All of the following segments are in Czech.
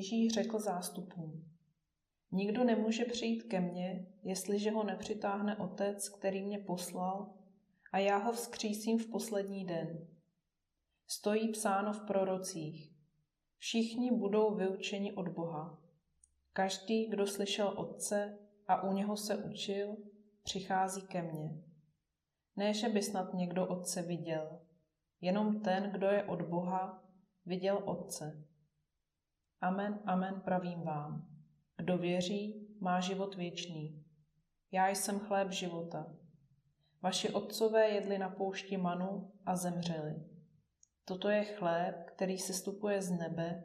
Ježíš řekl zástupům, nikdo nemůže přijít ke mně, jestliže ho nepřitáhne otec, který mě poslal, a já ho vzkřísím v poslední den. Stojí psáno v prorocích. Všichni budou vyučeni od Boha. Každý, kdo slyšel Otce a u něho se učil, přichází ke mně. Ne, že by snad někdo Otce viděl, jenom ten, kdo je od Boha, viděl Otce. Amen, amen pravím vám. Kdo věří, má život věčný. Já jsem chléb života. Vaši otcové jedli na poušti manu a zemřeli. Toto je chléb, který se stupuje z nebe,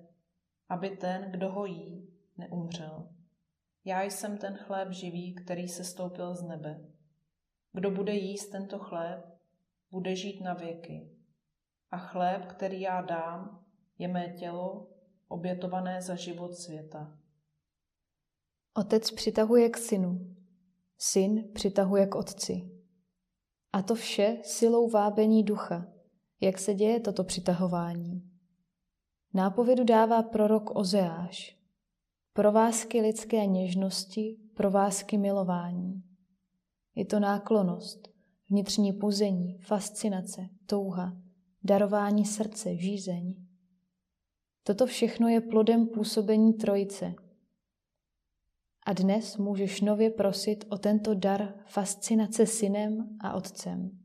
aby ten, kdo ho jí, neumřel. Já jsem ten chléb živý, který se stoupil z nebe. Kdo bude jíst tento chléb, bude žít na věky. A chléb, který já dám, je mé tělo, obětované za život světa. Otec přitahuje k synu, syn přitahuje k otci. A to vše silou vábení ducha. Jak se děje toto přitahování? Nápovědu dává prorok Ozeáš. Provázky lidské něžnosti, provázky milování. Je to náklonost, vnitřní puzení, fascinace, touha, darování srdce, žízeň. Toto všechno je plodem působení trojice. A dnes můžeš nově prosit o tento dar fascinace synem a otcem.